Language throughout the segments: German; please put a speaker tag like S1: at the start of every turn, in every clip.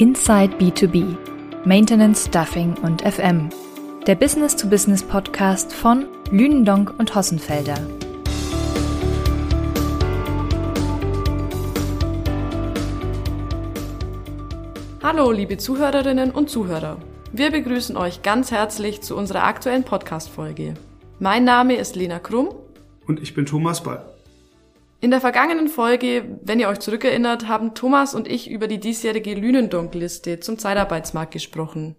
S1: Inside B2B Maintenance, Stuffing und FM. Der Business-to-Business-Podcast von Lünendonk und Hossenfelder.
S2: Hallo, liebe Zuhörerinnen und Zuhörer. Wir begrüßen euch ganz herzlich zu unserer aktuellen Podcast-Folge. Mein Name ist Lena Krumm.
S3: Und ich bin Thomas Ball.
S2: In der vergangenen Folge, wenn ihr euch zurückerinnert, haben Thomas und ich über die diesjährige Lünendonk-Liste zum Zeitarbeitsmarkt gesprochen.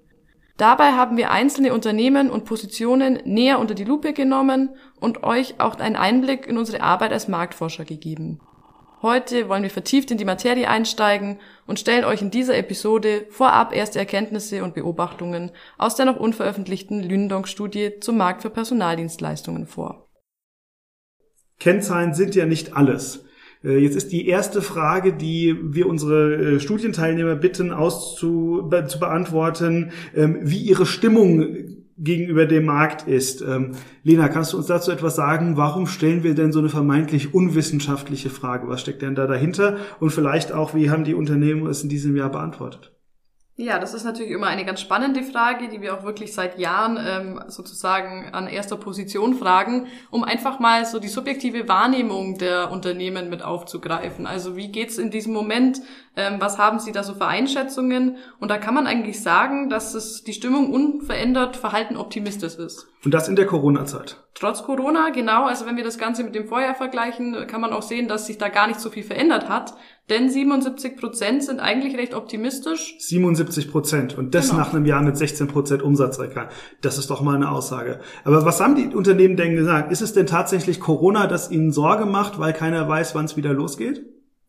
S2: Dabei haben wir einzelne Unternehmen und Positionen näher unter die Lupe genommen und euch auch einen Einblick in unsere Arbeit als Marktforscher gegeben. Heute wollen wir vertieft in die Materie einsteigen und stellen euch in dieser Episode vorab erste Erkenntnisse und Beobachtungen aus der noch unveröffentlichten Lünendonk-Studie zum Markt für Personaldienstleistungen vor.
S3: Kennzahlen sind ja nicht alles. Äh, jetzt ist die erste Frage, die wir unsere äh, Studienteilnehmer bitten auszu, zu beantworten, ähm, wie ihre Stimmung gegenüber dem Markt ist. Ähm, Lena, kannst du uns dazu etwas sagen? Warum stellen wir denn so eine vermeintlich unwissenschaftliche Frage? Was steckt denn da dahinter? Und vielleicht auch, wie haben die Unternehmen es in diesem Jahr beantwortet?
S2: Ja, das ist natürlich immer eine ganz spannende Frage, die wir auch wirklich seit Jahren ähm, sozusagen an erster Position fragen, um einfach mal so die subjektive Wahrnehmung der Unternehmen mit aufzugreifen. Also wie geht's in diesem Moment? Ähm, was haben Sie da so für Einschätzungen? Und da kann man eigentlich sagen, dass es die Stimmung unverändert Verhalten optimistisch ist.
S3: Und das in der Corona-Zeit.
S2: Trotz Corona, genau. Also wenn wir das Ganze mit dem Vorjahr vergleichen, kann man auch sehen, dass sich da gar nicht so viel verändert hat. Denn 77 Prozent sind eigentlich recht optimistisch.
S3: 77 Prozent. Und das genau. nach einem Jahr mit 16 Prozent Umsatzrekord. Das ist doch mal eine Aussage. Aber was haben die Unternehmen denn gesagt? Ist es denn tatsächlich Corona, das ihnen Sorge macht, weil keiner weiß, wann es wieder losgeht?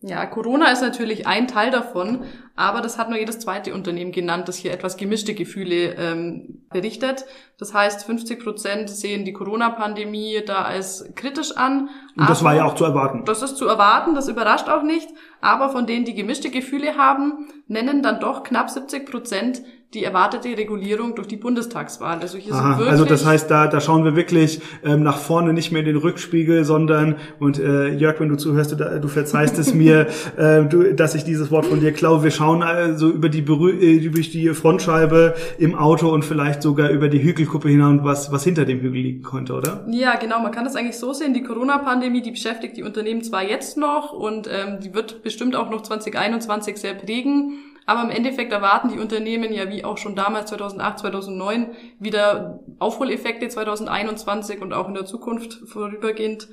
S2: Ja, Corona ist natürlich ein Teil davon, aber das hat nur jedes zweite Unternehmen genannt, das hier etwas gemischte Gefühle ähm, berichtet. Das heißt, 50 Prozent sehen die Corona-Pandemie da als kritisch an.
S3: Und das war ja auch zu erwarten.
S2: Das ist zu erwarten, das überrascht auch nicht. Aber von denen, die gemischte Gefühle haben, nennen dann doch knapp 70 Prozent die erwartete Regulierung durch die Bundestagswahl.
S3: Also hier Aha, sind wirklich also das heißt, da, da schauen wir wirklich ähm, nach vorne, nicht mehr in den Rückspiegel, sondern und äh, Jörg, wenn du zuhörst, du, du verzeihst es mir, äh, du, dass ich dieses Wort von dir klaue. Wir schauen also über die Berü äh, über die Frontscheibe im Auto und vielleicht sogar über die Hügelkuppe hinaus, was was hinter dem Hügel liegen könnte, oder?
S2: Ja, genau. Man kann das eigentlich so sehen. Die Corona-Pandemie, die beschäftigt die Unternehmen zwar jetzt noch und ähm, die wird bestimmt auch noch 2021 sehr prägen. Aber im Endeffekt erwarten die Unternehmen ja wie auch schon damals 2008, 2009 wieder Aufholeffekte 2021 und auch in der Zukunft vorübergehend.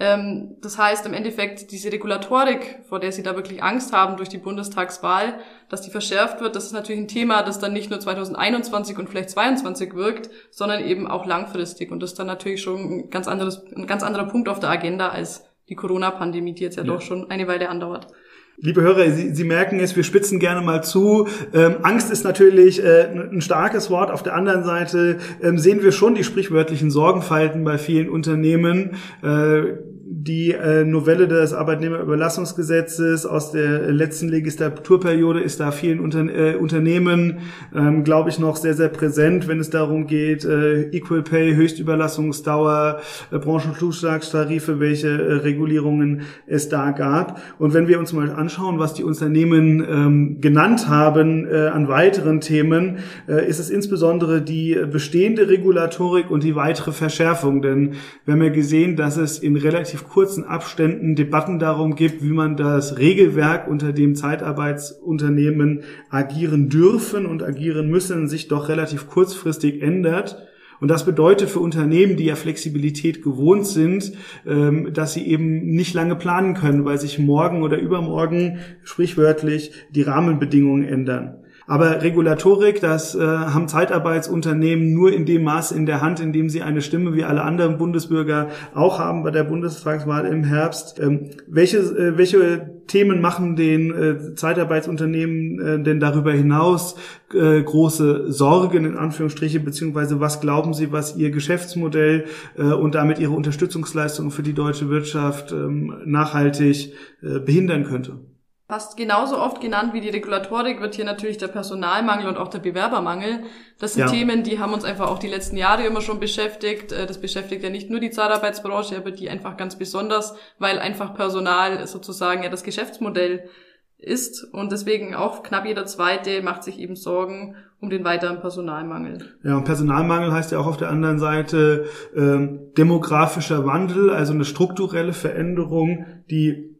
S2: Ähm, das heißt im Endeffekt diese Regulatorik, vor der sie da wirklich Angst haben durch die Bundestagswahl, dass die verschärft wird, das ist natürlich ein Thema, das dann nicht nur 2021 und vielleicht 2022 wirkt, sondern eben auch langfristig. Und das ist dann natürlich schon ein ganz anderes, ein ganz anderer Punkt auf der Agenda als die Corona-Pandemie, die jetzt ja, ja. doch schon eine Weile andauert.
S3: Liebe Hörer, Sie, Sie merken es, wir spitzen gerne mal zu. Ähm, Angst ist natürlich äh, ein starkes Wort. Auf der anderen Seite ähm, sehen wir schon die sprichwörtlichen Sorgenfalten bei vielen Unternehmen. Äh, die äh, Novelle des Arbeitnehmerüberlassungsgesetzes aus der letzten Legislaturperiode ist da vielen Unter äh, Unternehmen, ähm, glaube ich, noch sehr, sehr präsent, wenn es darum geht, äh, Equal Pay, Höchstüberlassungsdauer, äh, Branchenzuschlagstarife, welche äh, Regulierungen es da gab. Und wenn wir uns mal anschauen, was die Unternehmen ähm, genannt haben äh, an weiteren Themen, äh, ist es insbesondere die bestehende Regulatorik und die weitere Verschärfung. Denn wir haben ja gesehen, dass es in relativ kurzen Abständen Debatten darum gibt, wie man das Regelwerk, unter dem Zeitarbeitsunternehmen agieren dürfen und agieren müssen, sich doch relativ kurzfristig ändert. Und das bedeutet für Unternehmen, die ja Flexibilität gewohnt sind, ähm, dass sie eben nicht lange planen können, weil sich morgen oder übermorgen sprichwörtlich die Rahmenbedingungen ändern. Aber Regulatorik, das äh, haben Zeitarbeitsunternehmen nur in dem Maß in der Hand, in dem sie eine Stimme wie alle anderen Bundesbürger auch haben bei der Bundestagswahl im Herbst. Ähm, welche, äh, welche Themen machen den äh, Zeitarbeitsunternehmen äh, denn darüber hinaus äh, große Sorgen in Anführungsstriche, beziehungsweise was glauben sie, was ihr Geschäftsmodell äh, und damit ihre Unterstützungsleistungen für die deutsche Wirtschaft ähm, nachhaltig äh, behindern könnte?
S2: Fast genauso oft genannt wie die Regulatorik wird hier natürlich der Personalmangel und auch der Bewerbermangel. Das sind ja. Themen, die haben uns einfach auch die letzten Jahre immer schon beschäftigt. Äh, das beschäftigt ja nicht nur die Zeitarbeitsbranche, aber die einfach ganz besonders, weil einfach Personal sozusagen ja das Geschäftsmodell ist und deswegen auch knapp jeder Zweite macht sich eben Sorgen um den weiteren Personalmangel.
S3: Ja, und Personalmangel heißt ja auch auf der anderen Seite ähm, demografischer Wandel, also eine strukturelle Veränderung, die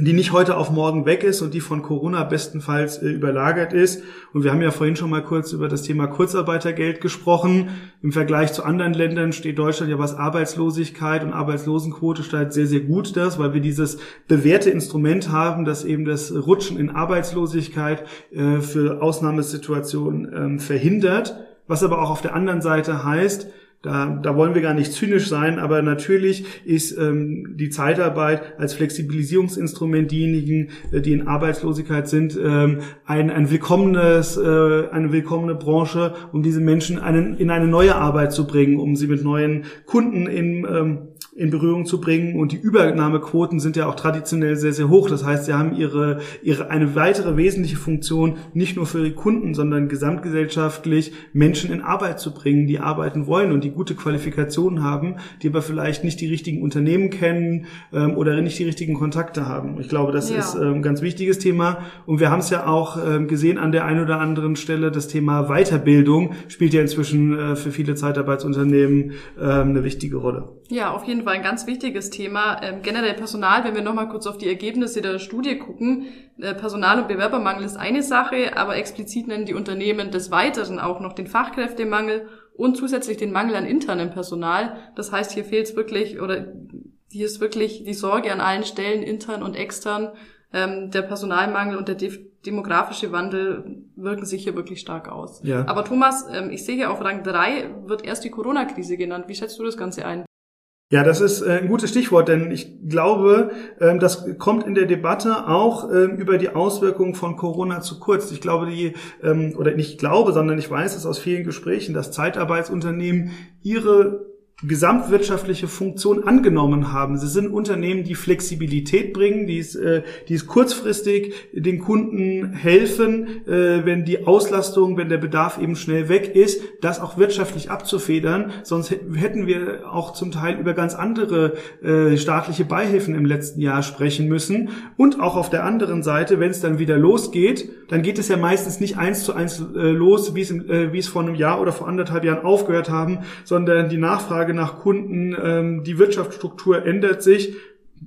S3: die nicht heute auf morgen weg ist und die von Corona bestenfalls äh, überlagert ist. Und wir haben ja vorhin schon mal kurz über das Thema Kurzarbeitergeld gesprochen. Im Vergleich zu anderen Ländern steht Deutschland ja was Arbeitslosigkeit und Arbeitslosenquote steht sehr, sehr gut das, weil wir dieses bewährte Instrument haben, das eben das Rutschen in Arbeitslosigkeit äh, für Ausnahmesituationen ähm, verhindert. Was aber auch auf der anderen Seite heißt, da, da wollen wir gar nicht zynisch sein, aber natürlich ist ähm, die Zeitarbeit als Flexibilisierungsinstrument diejenigen, äh, die in Arbeitslosigkeit sind, ähm, ein, ein willkommenes, äh, eine willkommene Branche, um diese Menschen einen, in eine neue Arbeit zu bringen, um sie mit neuen Kunden in ähm, in Berührung zu bringen. Und die Übernahmequoten sind ja auch traditionell sehr, sehr hoch. Das heißt, sie haben ihre, ihre eine weitere wesentliche Funktion, nicht nur für ihre Kunden, sondern gesamtgesellschaftlich Menschen in Arbeit zu bringen, die arbeiten wollen und die gute Qualifikationen haben, die aber vielleicht nicht die richtigen Unternehmen kennen ähm, oder nicht die richtigen Kontakte haben. Ich glaube, das ja. ist ähm, ein ganz wichtiges Thema. Und wir haben es ja auch ähm, gesehen an der einen oder anderen Stelle, das Thema Weiterbildung spielt ja inzwischen äh, für viele Zeitarbeitsunternehmen ähm, eine wichtige Rolle.
S2: Ja, auf jeden Fall ein ganz wichtiges Thema. Ähm, generell Personal, wenn wir nochmal kurz auf die Ergebnisse der Studie gucken, äh, Personal- und Bewerbermangel ist eine Sache, aber explizit nennen die Unternehmen des Weiteren auch noch den Fachkräftemangel und zusätzlich den Mangel an internem Personal. Das heißt, hier fehlt es wirklich oder hier ist wirklich die Sorge an allen Stellen, intern und extern. Ähm, der Personalmangel und der demografische Wandel wirken sich hier wirklich stark aus. Ja. Aber Thomas, ähm, ich sehe hier auf Rang 3 wird erst die Corona-Krise genannt. Wie schätzt du das Ganze ein?
S3: Ja, das ist äh, ein gutes Stichwort, denn ich glaube, ähm, das kommt in der Debatte auch ähm, über die Auswirkungen von Corona zu kurz. Ich glaube, die, ähm, oder nicht glaube, sondern ich weiß es aus vielen Gesprächen, dass Zeitarbeitsunternehmen ihre gesamtwirtschaftliche Funktion angenommen haben. Sie sind Unternehmen, die Flexibilität bringen, die es, äh, die es kurzfristig den Kunden helfen, äh, wenn die Auslastung, wenn der Bedarf eben schnell weg ist, das auch wirtschaftlich abzufedern. Sonst hätten wir auch zum Teil über ganz andere äh, staatliche Beihilfen im letzten Jahr sprechen müssen. Und auch auf der anderen Seite, wenn es dann wieder losgeht, dann geht es ja meistens nicht eins zu eins äh, los, wie es, äh, wie es vor einem Jahr oder vor anderthalb Jahren aufgehört haben, sondern die Nachfrage Nachfrage nach Kunden, ähm, die Wirtschaftsstruktur ändert sich.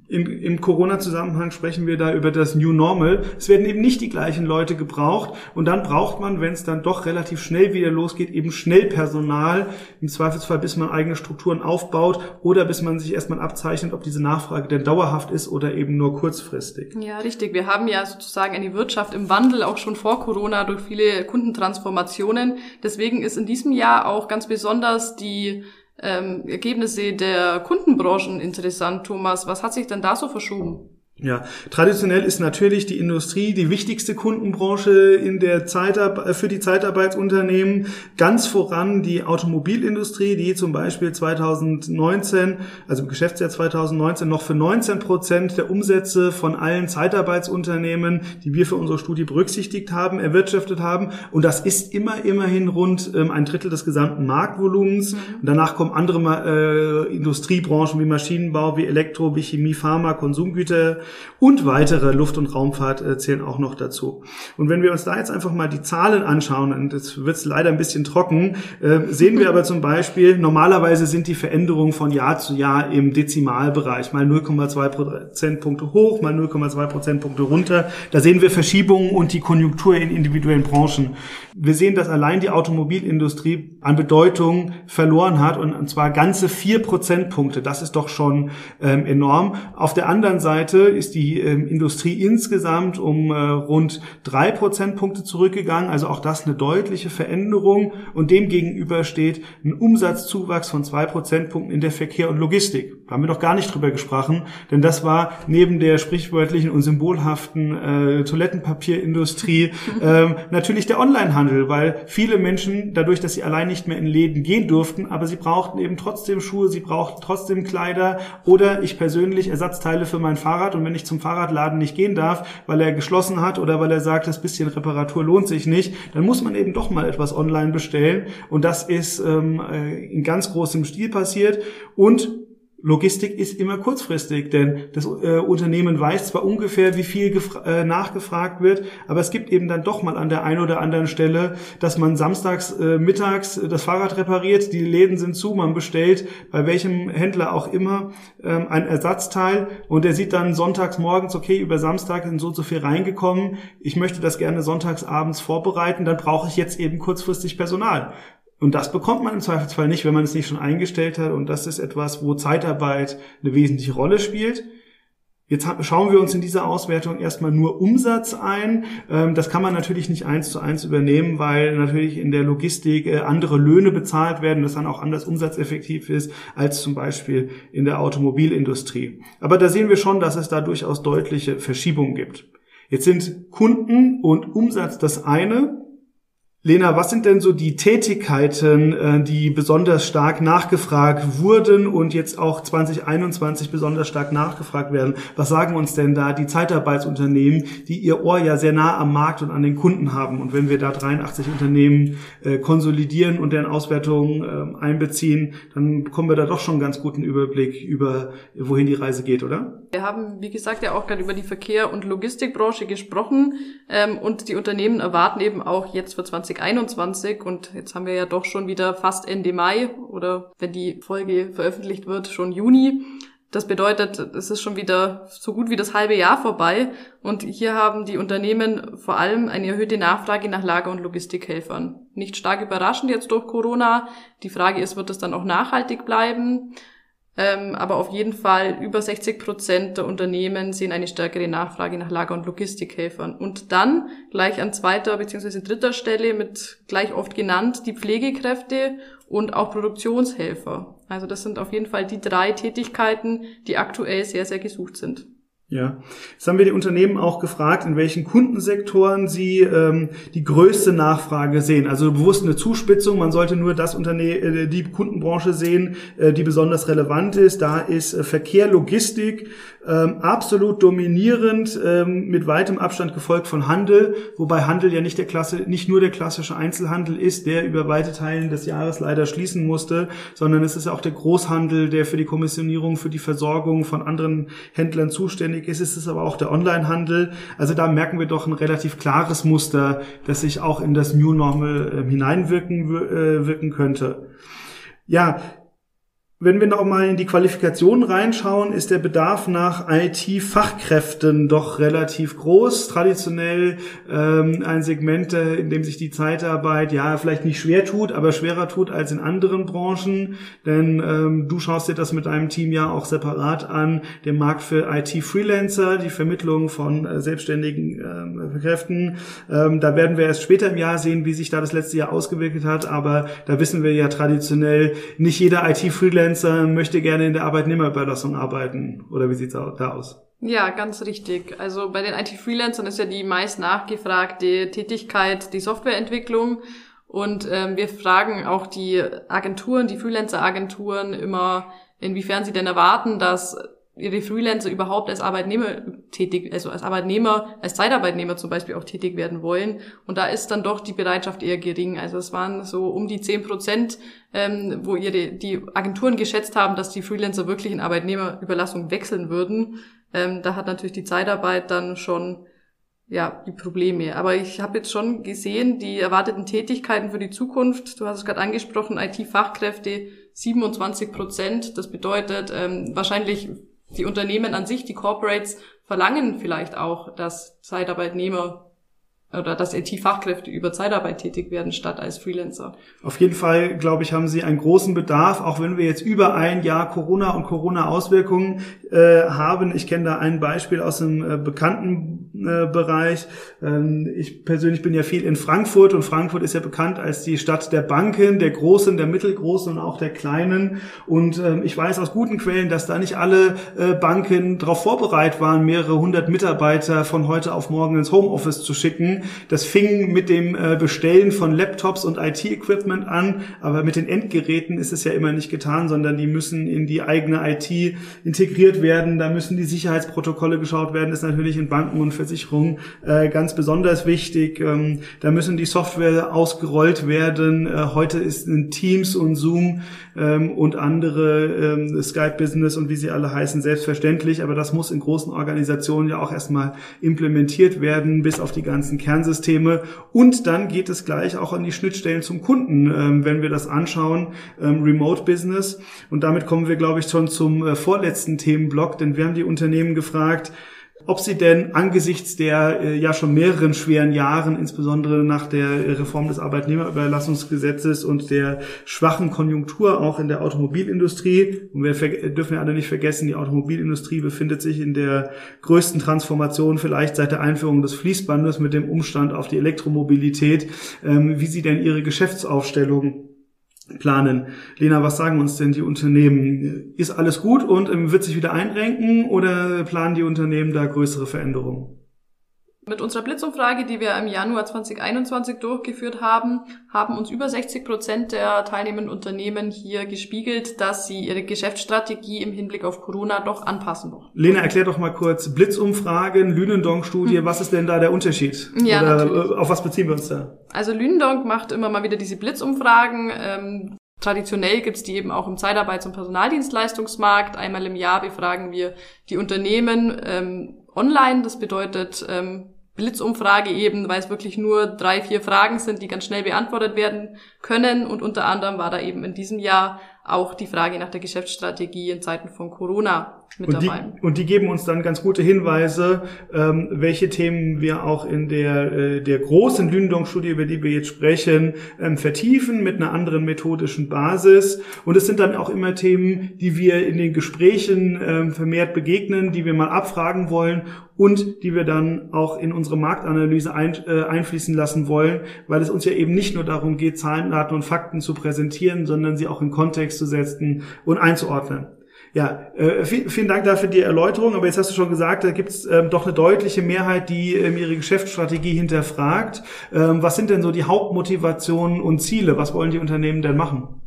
S3: In, Im Corona-Zusammenhang sprechen wir da über das New Normal. Es werden eben nicht die gleichen Leute gebraucht und dann braucht man, wenn es dann doch relativ schnell wieder losgeht, eben schnell Personal, im Zweifelsfall bis man eigene Strukturen aufbaut oder bis man sich erstmal abzeichnet, ob diese Nachfrage denn dauerhaft ist oder eben nur kurzfristig.
S2: Ja, richtig. Wir haben ja sozusagen eine Wirtschaft im Wandel, auch schon vor Corona durch viele Kundentransformationen. Deswegen ist in diesem Jahr auch ganz besonders die ähm, Ergebnisse der Kundenbranchen interessant, Thomas. Was hat sich denn da so verschoben?
S3: Ja, traditionell ist natürlich die Industrie die wichtigste Kundenbranche in der Zeitab äh, für die Zeitarbeitsunternehmen. Ganz voran die Automobilindustrie, die zum Beispiel 2019, also im Geschäftsjahr 2019 noch für 19 Prozent der Umsätze von allen Zeitarbeitsunternehmen, die wir für unsere Studie berücksichtigt haben, erwirtschaftet haben. Und das ist immer, immerhin rund ähm, ein Drittel des gesamten Marktvolumens. Mhm. Und danach kommen andere äh, Industriebranchen wie Maschinenbau, wie Elektro, wie Chemie, Pharma, Konsumgüter und weitere Luft- und Raumfahrt äh, zählen auch noch dazu. Und wenn wir uns da jetzt einfach mal die Zahlen anschauen, und jetzt wird es leider ein bisschen trocken, äh, sehen wir aber zum Beispiel, normalerweise sind die Veränderungen von Jahr zu Jahr im Dezimalbereich, mal 0,2 Prozentpunkte hoch, mal 0,2 Prozentpunkte runter. Da sehen wir Verschiebungen und die Konjunktur in individuellen Branchen. Wir sehen, dass allein die Automobilindustrie an Bedeutung verloren hat und zwar ganze vier Prozentpunkte. Das ist doch schon ähm, enorm. Auf der anderen Seite ist die ähm, Industrie insgesamt um äh, rund drei Prozentpunkte zurückgegangen. Also auch das eine deutliche Veränderung. Und dem gegenüber steht ein Umsatzzuwachs von zwei Prozentpunkten in der Verkehr und Logistik. Da haben wir doch gar nicht drüber gesprochen, denn das war neben der sprichwörtlichen und symbolhaften äh, Toilettenpapierindustrie äh, natürlich der Onlinehandel, weil viele Menschen dadurch, dass sie allein nicht mehr in Läden gehen durften, aber sie brauchten eben trotzdem Schuhe, sie brauchten trotzdem Kleider oder ich persönlich Ersatzteile für mein Fahrrad und wenn ich zum Fahrradladen nicht gehen darf, weil er geschlossen hat oder weil er sagt, das bisschen Reparatur lohnt sich nicht, dann muss man eben doch mal etwas online bestellen. Und das ist ähm, äh, in ganz großem Stil passiert. Und Logistik ist immer kurzfristig, denn das äh, Unternehmen weiß zwar ungefähr, wie viel äh, nachgefragt wird, aber es gibt eben dann doch mal an der einen oder anderen Stelle, dass man samstags äh, mittags das Fahrrad repariert, die Läden sind zu, man bestellt bei welchem Händler auch immer ähm, ein Ersatzteil und der sieht dann sonntags morgens, okay, über Samstag sind so und so viel reingekommen, ich möchte das gerne sonntags abends vorbereiten, dann brauche ich jetzt eben kurzfristig Personal. Und das bekommt man im Zweifelsfall nicht, wenn man es nicht schon eingestellt hat. Und das ist etwas, wo Zeitarbeit eine wesentliche Rolle spielt. Jetzt schauen wir uns in dieser Auswertung erstmal nur Umsatz ein. Ähm, das kann man natürlich nicht eins zu eins übernehmen, weil natürlich in der Logistik äh, andere Löhne bezahlt werden, das dann auch anders umsatzeffektiv ist als zum Beispiel in der Automobilindustrie. Aber da sehen wir schon, dass es da durchaus deutliche Verschiebungen gibt. Jetzt sind Kunden und Umsatz das eine. Lena, was sind denn so die Tätigkeiten, äh, die besonders stark nachgefragt wurden und jetzt auch 2021 besonders stark nachgefragt werden? Was sagen uns denn da die Zeitarbeitsunternehmen, die ihr Ohr ja sehr nah am Markt und an den Kunden haben? Und wenn wir da 83 Unternehmen äh, konsolidieren und deren Auswertungen ähm, einbeziehen, dann bekommen wir da doch schon einen ganz guten Überblick über, wohin die Reise geht, oder?
S2: Wir haben, wie gesagt, ja auch gerade über die Verkehr- und Logistikbranche gesprochen ähm, und die Unternehmen erwarten eben auch jetzt für 20 2021 und jetzt haben wir ja doch schon wieder fast Ende Mai oder wenn die Folge veröffentlicht wird, schon Juni. Das bedeutet, es ist schon wieder so gut wie das halbe Jahr vorbei und hier haben die Unternehmen vor allem eine erhöhte Nachfrage nach Lager- und Logistikhelfern. Nicht stark überraschend jetzt durch Corona. Die Frage ist, wird es dann auch nachhaltig bleiben? Ähm, aber auf jeden Fall über 60 Prozent der Unternehmen sehen eine stärkere Nachfrage nach Lager- und Logistikhelfern. Und dann gleich an zweiter bzw. dritter Stelle mit gleich oft genannt die Pflegekräfte und auch Produktionshelfer. Also das sind auf jeden Fall die drei Tätigkeiten, die aktuell sehr, sehr gesucht sind.
S3: Ja, jetzt haben wir die Unternehmen auch gefragt, in welchen Kundensektoren sie ähm, die größte Nachfrage sehen. Also bewusst eine Zuspitzung. Man sollte nur das Unternehmen, äh, die Kundenbranche sehen, äh, die besonders relevant ist. Da ist äh, Verkehr, Logistik ähm, absolut dominierend, ähm, mit weitem Abstand gefolgt von Handel, wobei Handel ja nicht der Klasse, nicht nur der klassische Einzelhandel ist, der über weite Teilen des Jahres leider schließen musste, sondern es ist auch der Großhandel, der für die Kommissionierung, für die Versorgung von anderen Händlern zuständig notwendig ist, ist es aber auch der Onlinehandel. Also da merken wir doch ein relativ klares Muster, das sich auch in das New Normal äh, hineinwirken äh, wirken könnte. Ja, wenn wir noch mal in die Qualifikation reinschauen, ist der Bedarf nach IT-Fachkräften doch relativ groß. Traditionell ähm, ein Segment, äh, in dem sich die Zeitarbeit ja vielleicht nicht schwer tut, aber schwerer tut als in anderen Branchen. Denn ähm, du schaust dir das mit deinem Team ja auch separat an, den Markt für IT-Freelancer, die Vermittlung von äh, selbstständigen äh, Kräften. Ähm, da werden wir erst später im Jahr sehen, wie sich da das letzte Jahr ausgewirkt hat. Aber da wissen wir ja traditionell, nicht jeder IT-Freelancer Freelancer möchte gerne in der Arbeitnehmerüberlassung arbeiten. Oder wie sieht's da aus?
S2: Ja, ganz richtig. Also bei den IT-Freelancern ist ja die meist nachgefragte Tätigkeit die Softwareentwicklung. Und ähm, wir fragen auch die Agenturen, die Freelancer-Agenturen immer, inwiefern sie denn erwarten, dass ihre Freelancer überhaupt als Arbeitnehmer tätig, also als Arbeitnehmer, als Zeitarbeitnehmer zum Beispiel auch tätig werden wollen. Und da ist dann doch die Bereitschaft eher gering. Also es waren so um die zehn Prozent, ähm, wo ihre die Agenturen geschätzt haben, dass die Freelancer wirklich in Arbeitnehmerüberlassung wechseln würden. Ähm, da hat natürlich die Zeitarbeit dann schon ja, die Probleme. Aber ich habe jetzt schon gesehen, die erwarteten Tätigkeiten für die Zukunft, du hast es gerade angesprochen, IT-Fachkräfte 27 Prozent. Das bedeutet ähm, wahrscheinlich die Unternehmen an sich, die Corporates, verlangen vielleicht auch, dass Zeitarbeitnehmer oder dass IT-Fachkräfte über Zeitarbeit tätig werden statt als Freelancer.
S3: Auf jeden Fall, glaube ich, haben sie einen großen Bedarf, auch wenn wir jetzt über ein Jahr Corona und Corona-Auswirkungen äh, haben. Ich kenne da ein Beispiel aus einem äh, bekannten äh, Bereich. Ähm, ich persönlich bin ja viel in Frankfurt und Frankfurt ist ja bekannt als die Stadt der Banken, der großen, der mittelgroßen und auch der kleinen. Und ähm, ich weiß aus guten Quellen, dass da nicht alle äh, Banken darauf vorbereitet waren, mehrere hundert Mitarbeiter von heute auf morgen ins Homeoffice zu schicken das fing mit dem äh, Bestellen von Laptops und IT-Equipment an, aber mit den Endgeräten ist es ja immer nicht getan, sondern die müssen in die eigene IT integriert werden, da müssen die Sicherheitsprotokolle geschaut werden, das ist natürlich in Banken und Versicherungen äh, ganz besonders wichtig. Ähm, da müssen die Software ausgerollt werden. Äh, heute ist in Teams und Zoom ähm, und andere ähm, Skype Business und wie sie alle heißen selbstverständlich, aber das muss in großen Organisationen ja auch erstmal implementiert werden, bis auf die ganzen Kernsysteme. Und dann geht es gleich auch an die Schnittstellen zum Kunden, ähm, wenn wir das anschauen, ähm, Remote Business. Und damit kommen wir, glaube ich, schon zum äh, vorletzten Themenblock, denn wir haben die Unternehmen gefragt, ob sie denn angesichts der äh, ja schon mehreren schweren Jahren, insbesondere nach der Reform des Arbeitnehmerüberlassungsgesetzes und der schwachen Konjunktur auch in der Automobilindustrie, und wir dürfen ja alle nicht vergessen, die Automobilindustrie befindet sich in der größten Transformation vielleicht seit der Einführung des Fließbandes mit dem Umstand auf die Elektromobilität, ähm, wie sie denn ihre Geschäftsaufstellung planen. Lena, was sagen uns denn die Unternehmen? Ist alles gut und ähm, wird sich wieder einrenken oder planen die Unternehmen da größere Veränderungen?
S2: Mit unserer Blitzumfrage, die wir im Januar 2021 durchgeführt haben, haben uns über 60 Prozent der teilnehmenden Unternehmen hier gespiegelt, dass sie ihre Geschäftsstrategie im Hinblick auf Corona doch anpassen wollen.
S3: Lena, erklär doch mal kurz Blitzumfragen, Lünendonk-Studie, hm. was ist denn da der Unterschied?
S2: Ja, Oder
S3: natürlich. auf was beziehen wir uns da?
S2: Also Lünendonk macht immer mal wieder diese Blitzumfragen. Ähm, Traditionell gibt's die eben auch im Zeitarbeits- und Personaldienstleistungsmarkt. Einmal im Jahr befragen wir die Unternehmen ähm, online. Das bedeutet ähm, Blitzumfrage eben, weil es wirklich nur drei, vier Fragen sind, die ganz schnell beantwortet werden können. Und unter anderem war da eben in diesem Jahr auch die Frage nach der Geschäftsstrategie in Zeiten von Corona mit
S3: und
S2: dabei.
S3: Die, und die geben uns dann ganz gute Hinweise, ähm, welche Themen wir auch in der, äh, der großen Lündong-Studie, über die wir jetzt sprechen, ähm, vertiefen mit einer anderen methodischen Basis. Und es sind dann auch immer Themen, die wir in den Gesprächen ähm, vermehrt begegnen, die wir mal abfragen wollen und die wir dann auch in unsere Marktanalyse ein, äh, einfließen lassen wollen, weil es uns ja eben nicht nur darum geht, Zahlen, Daten und Fakten zu präsentieren, sondern sie auch in Kontext zu setzen und einzuordnen. Ja, äh, vielen Dank dafür die Erläuterung. Aber jetzt hast du schon gesagt, da gibt es ähm, doch eine deutliche Mehrheit, die ähm, ihre Geschäftsstrategie hinterfragt. Ähm, was sind denn so die Hauptmotivationen und Ziele? Was wollen die Unternehmen denn machen?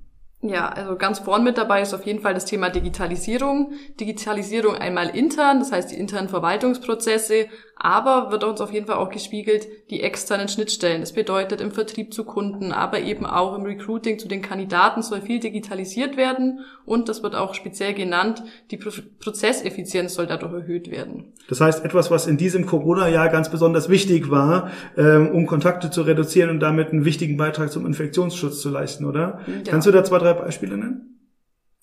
S2: Ja, also ganz vorn mit dabei ist auf jeden Fall das Thema Digitalisierung. Digitalisierung einmal intern, das heißt die internen Verwaltungsprozesse, aber wird uns auf jeden Fall auch gespiegelt die externen Schnittstellen. Das bedeutet im Vertrieb zu Kunden, aber eben auch im Recruiting zu den Kandidaten soll viel digitalisiert werden und das wird auch speziell genannt, die Prozesseffizienz soll dadurch erhöht werden.
S3: Das heißt, etwas, was in diesem Corona-Jahr ganz besonders wichtig war, ähm, um Kontakte zu reduzieren und damit einen wichtigen Beitrag zum Infektionsschutz zu leisten, oder? Ja. Kannst du da zwei, drei Beispiele nennen?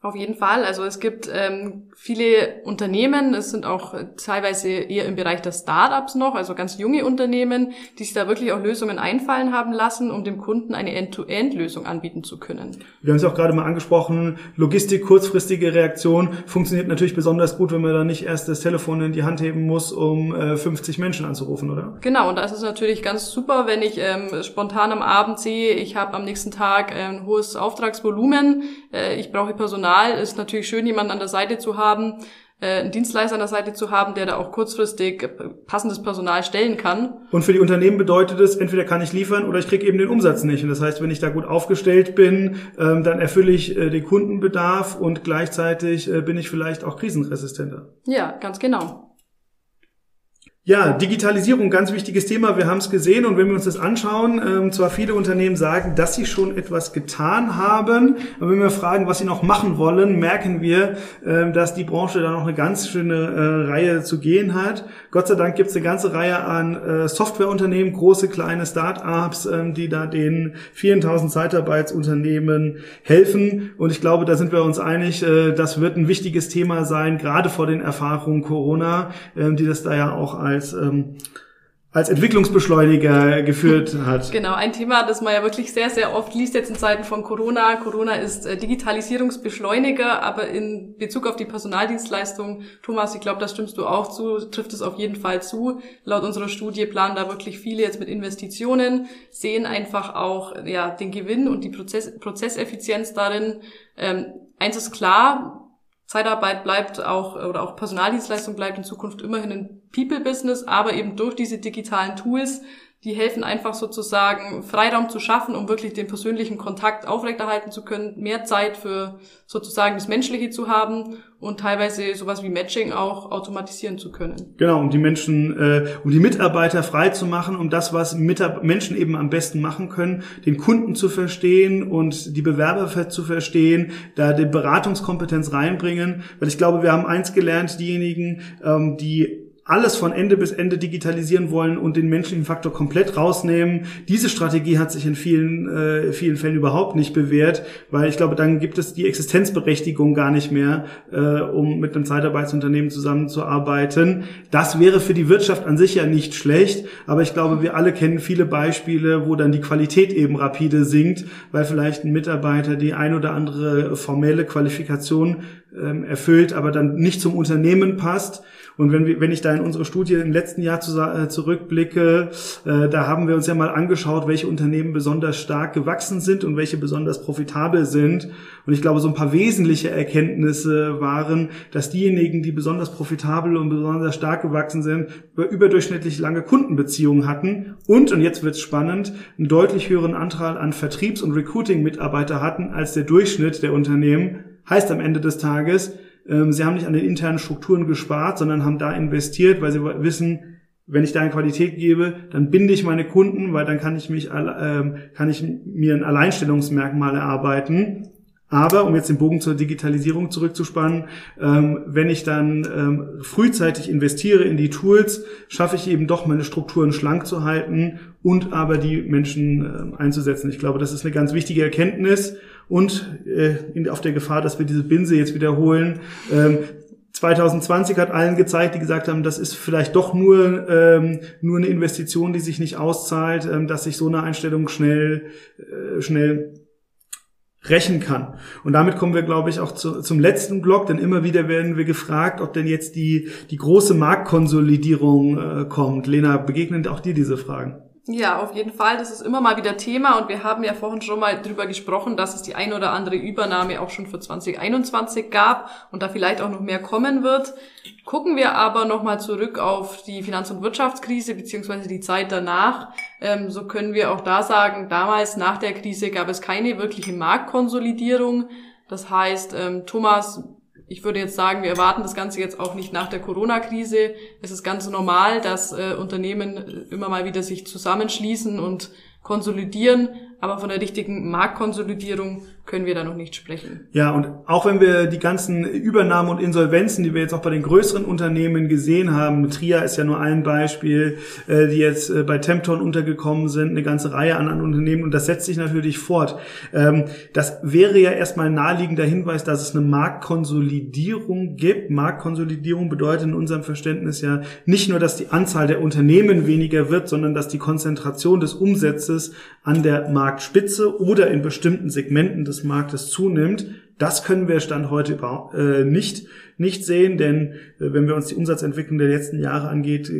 S2: Auf jeden Fall. Also es gibt ähm, viele Unternehmen, es sind auch teilweise eher im Bereich der Startups noch, also ganz junge Unternehmen, die sich da wirklich auch Lösungen einfallen haben lassen, um dem Kunden eine End-to-End-Lösung anbieten zu können.
S3: Wir haben es auch gerade mal angesprochen, Logistik, kurzfristige Reaktion funktioniert natürlich besonders gut, wenn man da nicht erst das Telefon in die Hand heben muss, um äh, 50 Menschen anzurufen, oder?
S2: Genau, und da ist es natürlich ganz super, wenn ich ähm, spontan am Abend sehe, ich habe am nächsten Tag ein hohes Auftragsvolumen, äh, ich brauche Personal Personal ist natürlich schön, jemanden an der Seite zu haben, äh, einen Dienstleister an der Seite zu haben, der da auch kurzfristig passendes Personal stellen kann.
S3: Und für die Unternehmen bedeutet es, entweder kann ich liefern oder ich kriege eben den Umsatz nicht. Und das heißt, wenn ich da gut aufgestellt bin, ähm, dann erfülle ich äh, den Kundenbedarf und gleichzeitig äh, bin ich vielleicht auch krisenresistenter.
S2: Ja, ganz genau.
S3: Ja, Digitalisierung, ganz wichtiges Thema. Wir haben es gesehen und wenn wir uns das anschauen, ähm, zwar viele Unternehmen sagen, dass sie schon etwas getan haben, aber wenn wir fragen, was sie noch machen wollen, merken wir, äh, dass die Branche da noch eine ganz schöne äh, Reihe zu gehen hat. Gott sei Dank gibt es eine ganze Reihe an äh, Softwareunternehmen, große, kleine Start-ups, äh, die da den 4000 Zeitarbeitsunternehmen helfen. Und ich glaube, da sind wir uns einig, äh, das wird ein wichtiges Thema sein, gerade vor den Erfahrungen Corona, äh, die das da ja auch als als ähm, als Entwicklungsbeschleuniger geführt hat.
S2: Genau, ein Thema, das man ja wirklich sehr, sehr oft liest jetzt in Zeiten von Corona. Corona ist äh, Digitalisierungsbeschleuniger, aber in Bezug auf die Personaldienstleistung, Thomas, ich glaube, da stimmst du auch zu, trifft es auf jeden Fall zu. Laut unserer Studie planen da wirklich viele jetzt mit Investitionen, sehen einfach auch ja den Gewinn und die Prozess, Prozesseffizienz darin. Ähm, eins ist klar, Zeitarbeit bleibt auch oder auch Personaldienstleistung bleibt in Zukunft immerhin ein People-Business, aber eben durch diese digitalen Tools Die helfen einfach sozusagen Freiraum zu schaffen, um wirklich den persönlichen Kontakt aufrechterhalten zu können, mehr Zeit für sozusagen das Menschliche zu haben und teilweise sowas wie Matching auch automatisieren zu können.
S3: Genau, um die Menschen, äh, um die Mitarbeiter frei zu machen, um das, was Mitab Menschen eben am besten machen können, den Kunden zu verstehen und die Bewerber zu verstehen, da die Beratungskompetenz reinbringen. Weil ich glaube, wir haben eins gelernt, diejenigen, ähm, die alles von Ende bis Ende digitalisieren wollen und den menschlichen Faktor komplett rausnehmen. Diese Strategie hat sich in vielen, äh, vielen Fällen überhaupt nicht bewährt, weil ich glaube, dann gibt es die Existenzberechtigung gar nicht mehr, äh, um mit einem Zeitarbeitsunternehmen zusammenzuarbeiten. Das wäre für die Wirtschaft an sich ja nicht schlecht, aber ich glaube, wir alle kennen viele Beispiele, wo dann die Qualität eben rapide sinkt, weil vielleicht ein Mitarbeiter die ein oder andere formelle Qualifikation ähm, erfüllt, aber dann nicht zum Unternehmen passt. Und wenn, wir, wenn ich da in unsere Studie im letzten Jahr zu, äh, zurückblicke, äh, da haben wir uns ja mal angeschaut, welche Unternehmen besonders stark gewachsen sind und welche besonders profitabel sind. Und ich glaube, so ein paar wesentliche Erkenntnisse waren, dass diejenigen, die besonders profitabel und besonders stark gewachsen sind, überdurchschnittlich lange Kundenbeziehungen hatten und, und jetzt wird's spannend, einen deutlich höheren Anteil an Vertriebs- und Recruiting-Mitarbeiter hatten als der Durchschnitt der Unternehmen. Heißt am Ende des Tages, sie haben nicht an den internen Strukturen gespart, sondern haben da investiert, weil sie wissen, wenn ich da eine Qualität gebe, dann binde ich meine Kunden, weil dann kann ich mich, ähm, kann ich mir ein Alleinstellungsmerkmal erarbeiten. Aber um jetzt den Bogen zur Digitalisierung zurückzuspannen, ähm, wenn ich dann ähm, frühzeitig investiere in die Tools, schaffe ich eben doch meine Strukturen schlank zu halten und aber die Menschen ähm, einzusetzen. Ich glaube, das ist eine ganz wichtige Erkenntnis und äh, in, auf der Gefahr, dass wir diese Binse jetzt wiederholen. Ähm, 2020 hat allen gezeigt, die gesagt haben, das ist vielleicht doch nur, ähm, nur eine Investition, die sich nicht auszahlt, ähm, dass sich so eine Einstellung schnell, äh, schnell rächen kann. Und damit kommen wir, glaube ich, auch zu, zum letzten Block, denn immer wieder werden wir gefragt, ob denn jetzt die, die große Marktkonsolidierung äh, kommt. Lena, begegnen auch dir diese Fragen?
S2: Ja, auf jeden Fall. Das ist immer mal wieder Thema und wir haben ja vorhin schon mal drüber gesprochen, dass es die ein oder andere Übernahme auch schon für 2021 gab und da vielleicht auch noch mehr kommen wird. Gucken wir aber nochmal zurück auf die Finanz- und Wirtschaftskrise beziehungsweise die Zeit danach. Ähm, so können wir auch da sagen, damals nach der Krise gab es keine wirkliche Marktkonsolidierung. Das heißt, ähm, Thomas, ich würde jetzt sagen, wir erwarten das Ganze jetzt auch nicht nach der Corona-Krise. Es ist ganz normal, dass äh, Unternehmen immer mal wieder sich zusammenschließen und konsolidieren, aber von der richtigen Marktkonsolidierung können wir da noch nicht sprechen.
S3: Ja, und auch wenn wir die ganzen Übernahmen und Insolvenzen, die wir jetzt auch bei den größeren Unternehmen gesehen haben, Tria ist ja nur ein Beispiel, äh, die jetzt äh, bei Tempton untergekommen sind, eine ganze Reihe an Unternehmen und das setzt sich natürlich fort. Ähm, das wäre ja erstmal ein naheliegender Hinweis, dass es eine Marktkonsolidierung gibt. Marktkonsolidierung bedeutet in unserem Verständnis ja nicht nur, dass die Anzahl der Unternehmen weniger wird, sondern dass die Konzentration des Umsatzes an der Marktspitze oder in bestimmten Segmenten des Marktes zunimmt. Das können wir Stand heute äh, nicht, nicht sehen, denn äh, wenn wir uns die Umsatzentwicklung der letzten Jahre angeht,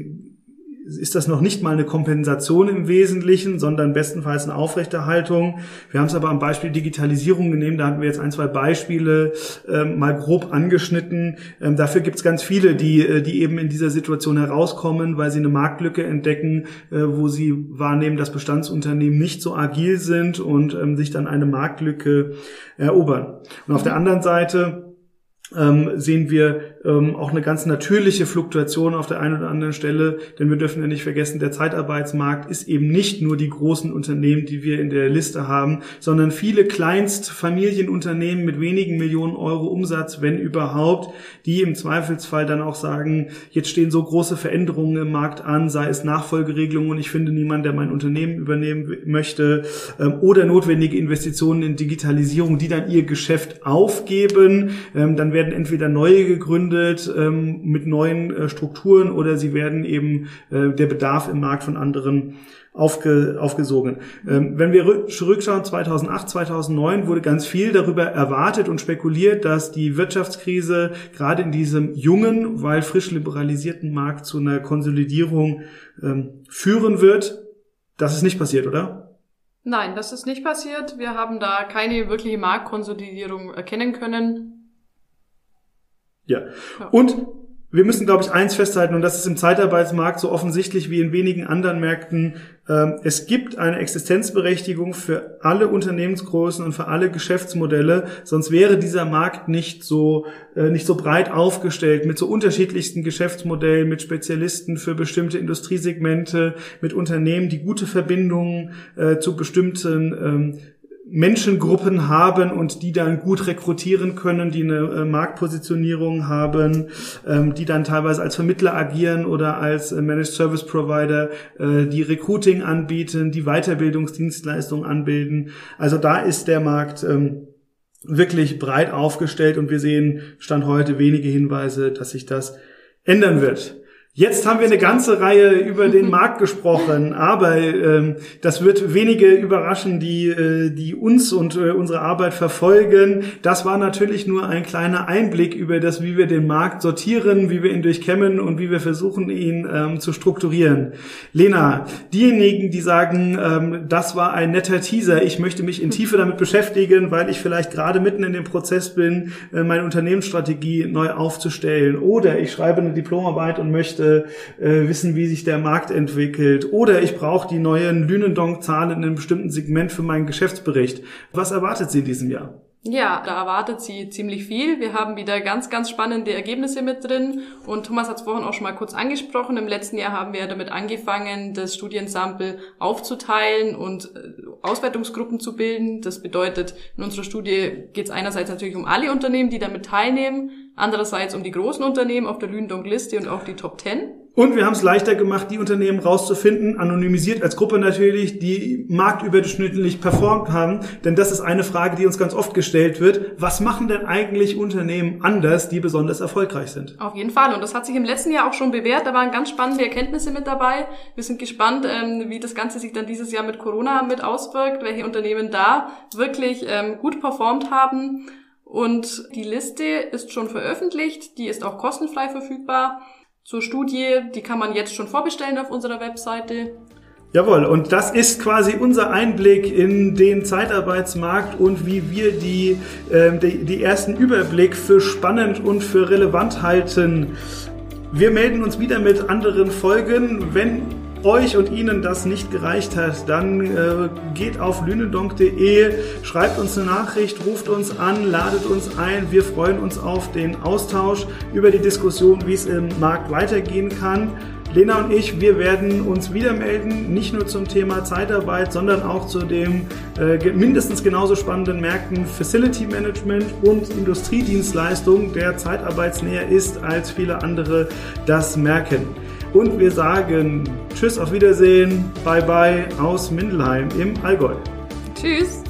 S3: ist das noch nicht mal eine Kompensation im Wesentlichen, sondern bestenfalls eine Aufrechterhaltung. Wir haben es aber am Beispiel Digitalisierung genommen, da hatten wir jetzt ein, zwei Beispiele ähm, mal grob angeschnitten. Ähm, dafür gibt es ganz viele, die, äh, die eben in dieser Situation herauskommen, weil sie eine Marktlücke entdecken, äh, wo sie wahrnehmen, dass Bestandsunternehmen nicht so agil sind und ähm, sich dann eine Marktlücke erobern. Und auf der anderen Seite ähm, sehen wir ähm, auch eine ganz natürliche Fluktuation auf der einen oder anderen Stelle, denn wir dürfen ja nicht vergessen, der Zeitarbeitsmarkt ist eben nicht nur die großen Unternehmen, die wir in der Liste haben, sondern viele Kleinstfamilienunternehmen mit wenigen Millionen Euro Umsatz, wenn überhaupt, die im Zweifelsfall dann auch sagen, jetzt stehen so große Veränderungen im Markt an, sei es Nachfolgeregelungen und ich finde niemand, der mein Unternehmen übernehmen möchte, ähm, oder notwendige Investitionen in Digitalisierung, die dann ihr Geschäft aufgeben, ähm, dann werden entweder neue gegründet, ähm, mit neuen äh, Strukturen oder sie werden eben äh, der Bedarf im Markt von anderen aufge, aufgesogen. Ähm, wenn wir zurückschauen, 2008, 2009 wurde ganz viel darüber erwartet und spekuliert, dass die Wirtschaftskrise gerade in diesem jungen, weil frisch liberalisierten Markt zu einer Konsolidierung ähm, führen wird. Das ist nicht passiert, oder?
S2: Nein, das ist nicht passiert. Wir haben da keine wirkliche Marktkonsolidierung erkennen können.
S3: Ja. Und wir müssen, glaube ich, eins festhalten, und das ist im Zeitarbeitsmarkt so offensichtlich wie in wenigen anderen Märkten. Ähm, es gibt eine Existenzberechtigung für alle Unternehmensgrößen und für alle Geschäftsmodelle, sonst wäre dieser Markt nicht so, äh, nicht so breit aufgestellt mit so unterschiedlichsten Geschäftsmodellen, mit Spezialisten für bestimmte Industriesegmente, mit Unternehmen, die gute Verbindungen äh, zu bestimmten ähm, Menschengruppen haben und die dann gut rekrutieren können, die eine äh, Marktpositionierung haben, ähm, die dann teilweise als Vermittler agieren oder als äh, Managed Service Provider, äh, die Recruiting anbieten, die Weiterbildungsdienstleistungen anbilden. Also da ist der Markt ähm, wirklich breit aufgestellt und wir sehen Stand heute wenige Hinweise, dass sich das ändern wird. Jetzt haben wir eine ganze Reihe über den Markt gesprochen, aber ähm, das wird wenige überraschen, die, äh, die uns und äh, unsere Arbeit verfolgen. Das war natürlich nur ein kleiner Einblick über das, wie wir den Markt sortieren, wie wir ihn durchkämmen und wie wir versuchen, ihn ähm, zu strukturieren. Lena, diejenigen, die sagen, ähm, das war ein netter Teaser, ich möchte mich in Tiefe damit beschäftigen, weil ich vielleicht gerade mitten in dem Prozess bin, äh, meine Unternehmensstrategie neu aufzustellen oder ich schreibe eine Diplomarbeit und möchte äh, wissen, wie sich der Markt entwickelt. Oder ich brauche die neuen Lünendonk-Zahlen in einem bestimmten Segment für meinen Geschäftsbericht. Was erwartet Sie in diesem Jahr?
S2: Ja, da erwartet sie ziemlich viel. Wir haben wieder ganz, ganz spannende Ergebnisse mit drin. Und Thomas hat es vorhin auch schon mal kurz angesprochen. Im letzten Jahr haben wir damit angefangen, das Studiensample aufzuteilen und äh, Auswertungsgruppen zu bilden. Das bedeutet, in unserer Studie geht es einerseits natürlich um alle Unternehmen, die damit teilnehmen, andererseits um die großen Unternehmen auf der Lündong-Liste und auch die Top 10.
S3: Und wir haben es leichter gemacht, die Unternehmen rauszufinden, anonymisiert als Gruppe natürlich, die marktüberdurchschnittlich performt haben. Denn das ist eine Frage, die uns ganz oft gestellt wird. Was machen denn eigentlich Unternehmen anders, die besonders erfolgreich sind?
S2: Auf jeden Fall. Und das hat sich im letzten Jahr auch schon bewährt. Da waren ganz spannende Erkenntnisse mit dabei. Wir sind gespannt, ähm, wie das Ganze sich dann dieses Jahr mit Corona mit auswirkt, welche Unternehmen da wirklich ähm, gut performt haben. Und die Liste ist schon veröffentlicht. Die ist auch kostenfrei verfügbar zur Studie. Die kann man jetzt schon vorbestellen auf unserer Webseite.
S3: Jawohl, und das ist quasi unser Einblick in den Zeitarbeitsmarkt und wie wir die, äh, die, die ersten Überblick für spannend und für relevant halten. Wir melden uns wieder mit anderen Folgen. Wenn euch und Ihnen das nicht gereicht hat, dann äh, geht auf lünendonk.de, schreibt uns eine Nachricht, ruft uns an, ladet uns ein. Wir freuen uns auf den Austausch über die Diskussion, wie es im Markt weitergehen kann. Lena und ich, wir werden uns wieder melden, nicht nur zum Thema Zeitarbeit, sondern auch zu dem äh, mindestens genauso spannenden Märkten Facility Management und Industriedienstleistung, der zeitarbeitsnäher ist, als viele andere das merken. Und wir sagen Tschüss, auf Wiedersehen, bye bye aus Mindelheim im Allgäu.
S2: Tschüss.